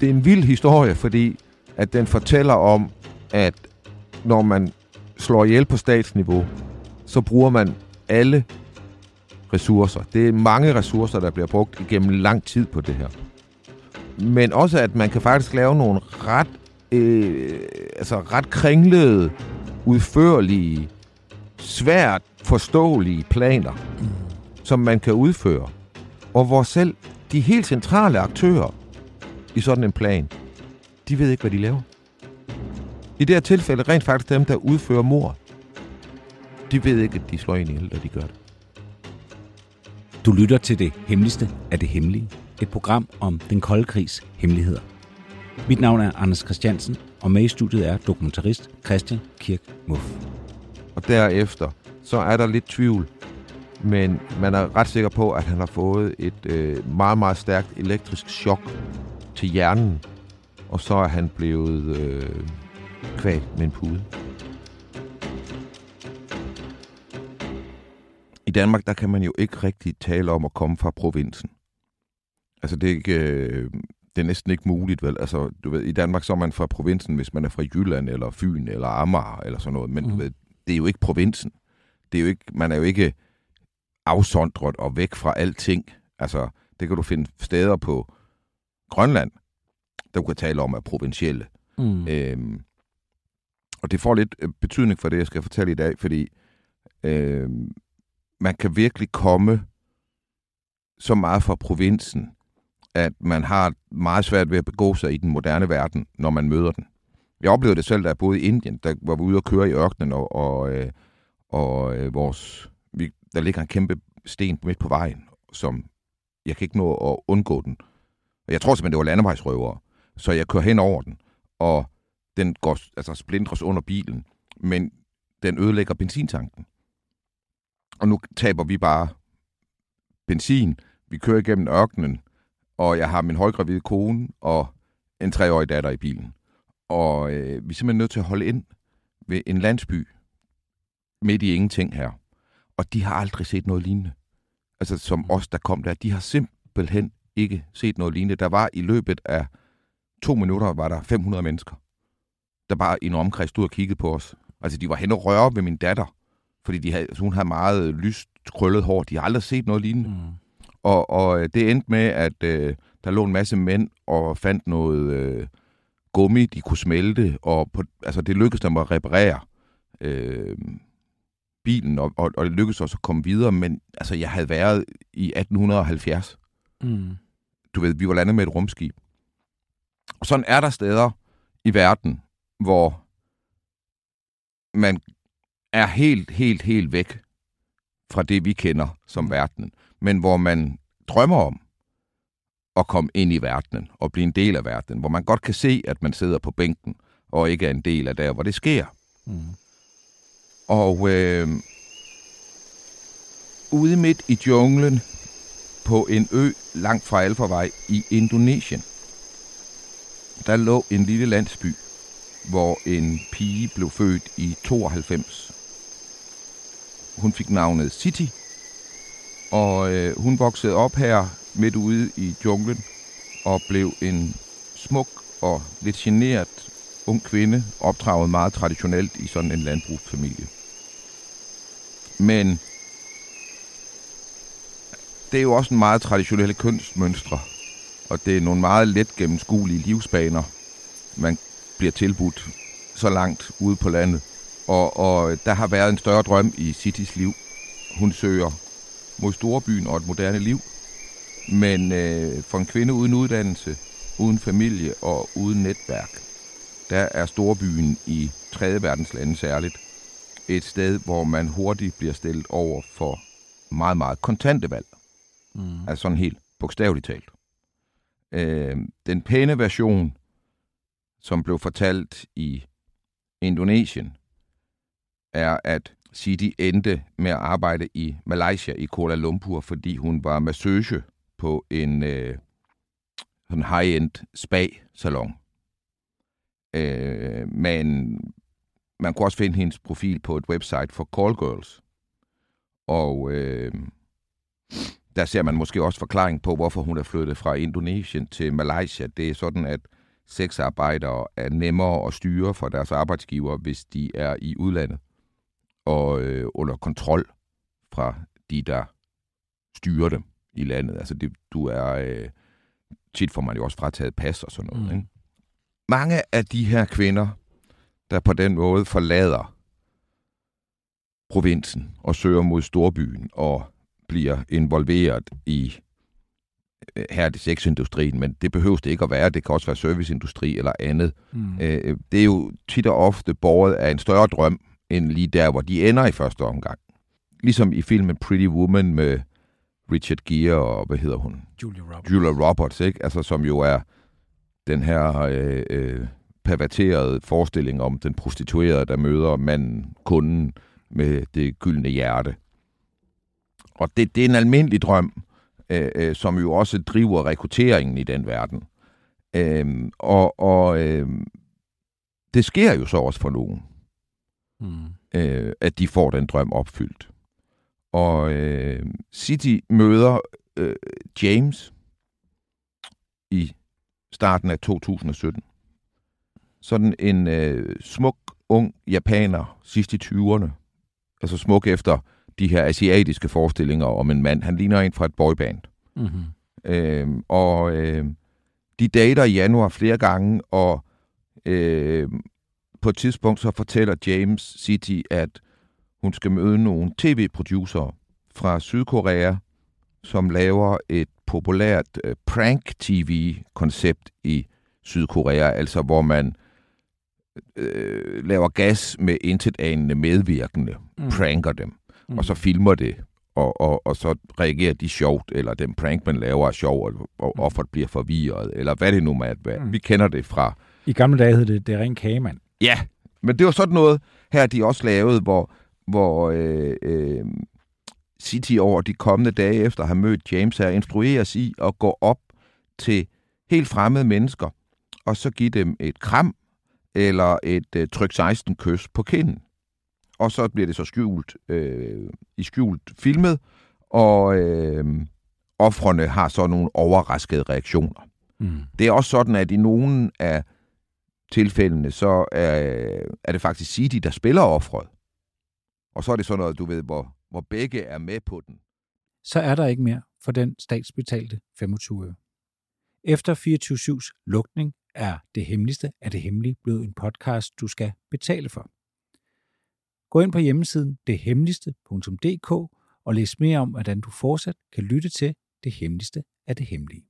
det er en vild historie, fordi at den fortæller om, at når man slår ihjel på statsniveau, så bruger man alle ressourcer. Det er mange ressourcer, der bliver brugt igennem lang tid på det her. Men også, at man kan faktisk lave nogle ret, øh, altså ret kringlede, udførlige, svært forståelige planer, mm. som man kan udføre. Og hvor selv de helt centrale aktører i sådan en plan, de ved ikke, hvad de laver. I det her tilfælde rent faktisk dem, der udfører mor. De ved ikke, at de slår ind i eller de gør det. Du lytter til det hemmeligste af det hemmelige. Et program om den kolde krigs hemmeligheder. Mit navn er Anders Christiansen, og med i studiet er dokumentarist Christian Kirk Muff. Og derefter, så er der lidt tvivl, men man er ret sikker på, at han har fået et øh, meget, meget stærkt elektrisk chok til hjernen, og så er han blevet øh, kvalt med en pude. I Danmark, der kan man jo ikke rigtig tale om at komme fra provinsen. Altså, det er, ikke, øh, det er næsten ikke muligt, vel? Altså, du ved, i Danmark så er man fra provinsen, hvis man er fra Jylland, eller Fyn, eller Amager, eller sådan noget. Men mm. du ved, det er jo ikke provinsen. Det er jo ikke, man er jo ikke afsondret og væk fra alting. Altså, det kan du finde steder på Grønland, der kan tale om er provincielle. Mm. Øhm, og det får lidt øh, betydning for det, jeg skal fortælle i dag, fordi øhm, man kan virkelig komme så meget fra provinsen, at man har meget svært ved at begå sig i den moderne verden, når man møder den. Jeg oplevede det selv, da jeg boede i Indien, der var vi ude og køre i ørkenen, og, og, øh, og øh, vores, vi, der ligger en kæmpe sten midt på vejen, som jeg kan ikke nå at undgå den. Og jeg tror simpelthen, det var landevejsrøvere. Så jeg kører hen over den, og den går altså splindres under bilen, men den ødelægger benzintanken. Og nu taber vi bare benzin. Vi kører igennem ørkenen, og jeg har min højgravide kone og en treårig datter i bilen. Og øh, vi er simpelthen nødt til at holde ind ved en landsby midt i ingenting her. Og de har aldrig set noget lignende. Altså som os, der kom der. De har simpelthen ikke set noget lignende. Der var i løbet af to minutter, var der 500 mennesker, der bare i en omkreds stod og kiggede på os. Altså de var hen og røre ved min datter, fordi de havde, altså, hun havde meget lyst, krøllet hår. De har aldrig set noget lignende. Mm. Og, og øh, det endte med, at øh, der lå en masse mænd og fandt noget øh, gummi, de kunne smelte, og på, altså, det lykkedes dem at reparere øh, bilen, og, og, og det lykkedes også at komme videre, men altså, jeg havde været i 1870. Mm. Du ved, vi var landet med et rumskib. Og sådan er der steder i verden, hvor man er helt, helt, helt væk fra det, vi kender som verden, men hvor man drømmer om at komme ind i verdenen og blive en del af verdenen, hvor man godt kan se, at man sidder på bænken og ikke er en del af der, hvor det sker. Mm. Og øh, ude midt i junglen på en ø langt fra Alfarvej i Indonesien, der lå en lille landsby, hvor en pige blev født i 92. Hun fik navnet City, og øh, hun voksede op her midt ude i junglen og blev en smuk og lidt generet ung kvinde, opdraget meget traditionelt i sådan en landbrugsfamilie. Men det er jo også en meget traditionelle kønsmønstre, og det er nogle meget let gennemskuelige livsbaner, man bliver tilbudt så langt ude på landet. Og, og der har været en større drøm i Citys liv. Hun søger mod storbyen og et moderne liv. Men øh, for en kvinde uden uddannelse, uden familie og uden netværk, der er storbyen i 3. verdens lande særligt et sted, hvor man hurtigt bliver stillet over for meget, meget kontante valg. Mm. Altså sådan helt bogstaveligt talt. Øh, den pæne version, som blev fortalt i Indonesien, er, at Sidi endte med at arbejde i Malaysia, i Kuala Lumpur, fordi hun var massøge på en øh, sådan high-end spa-salon. Øh, men man kunne også finde hendes profil på et website for callgirls. Og øh, der ser man måske også forklaring på, hvorfor hun er flyttet fra Indonesien til Malaysia. Det er sådan, at sexarbejdere er nemmere at styre for deres arbejdsgiver, hvis de er i udlandet og øh, under kontrol fra de, der styrer dem i landet. Altså, det, du er... Øh, tit får man jo også frataget pas og sådan noget. Mm. Ikke? Mange af de her kvinder, der på den måde forlader provinsen og søger mod storbyen og bliver involveret i øh, her er det sexindustrien, men det behøves det ikke at være. Det kan også være serviceindustri eller andet. Mm. Øh, det er jo tit og ofte borget af en større drøm, end lige der, hvor de ender i første omgang. Ligesom i filmen Pretty Woman med Richard Gere og, hvad hedder hun? Julia Roberts. Julia Roberts, ikke? Altså, som jo er den her øh, øh, perverterede forestilling om den prostituerede, der møder manden, kunden, med det gyldne hjerte. Og det, det er en almindelig drøm, øh, øh, som jo også driver rekrutteringen i den verden. Øh, og og øh, det sker jo så også for nogen, mm. øh, at de får den drøm opfyldt. Og øh, City møder øh, James i starten af 2017. Sådan en øh, smuk, ung japaner, sidst i 20'erne. Altså smuk efter de her asiatiske forestillinger om en mand. Han ligner en fra et boyband. Mm-hmm. Øh, og øh, de dater i januar flere gange, og øh, på et tidspunkt så fortæller James City, at hun skal møde nogle tv-producer fra Sydkorea, som laver et populært uh, prank-tv-koncept i Sydkorea, altså hvor man øh, laver gas med intetanende medvirkende, mm. pranker dem, mm. og så filmer det, og, og, og så reagerer de sjovt, eller den prank, man laver, er sjov, og, og mm. offeret bliver forvirret, eller hvad det nu må være. Mm. Vi kender det fra... I gamle dage hed det, det er ren kagemand. Ja, men det var sådan noget, her de også lavet, hvor, hvor øh, øh, City over de kommende dage efter at have mødt James her, instrueres i at gå op til helt fremmede mennesker, og så give dem et kram eller et øh, tryk 16 kys på kinden. Og så bliver det så skjult, øh, i skjult filmet, og øh, offrene har så nogle overraskede reaktioner. Mm. Det er også sådan, at i nogle af tilfældene, så er, er det faktisk City, der spiller offret. Og så er det sådan noget, du ved, hvor, hvor begge er med på den. Så er der ikke mere for den statsbetalte 25 øre. Efter 24-7's lukning er Det Hemmeligste af det Hemmelige blevet en podcast, du skal betale for. Gå ind på hjemmesiden dethemmeligste.dk og læs mere om, hvordan du fortsat kan lytte til Det Hemmeligste af det Hemmelige.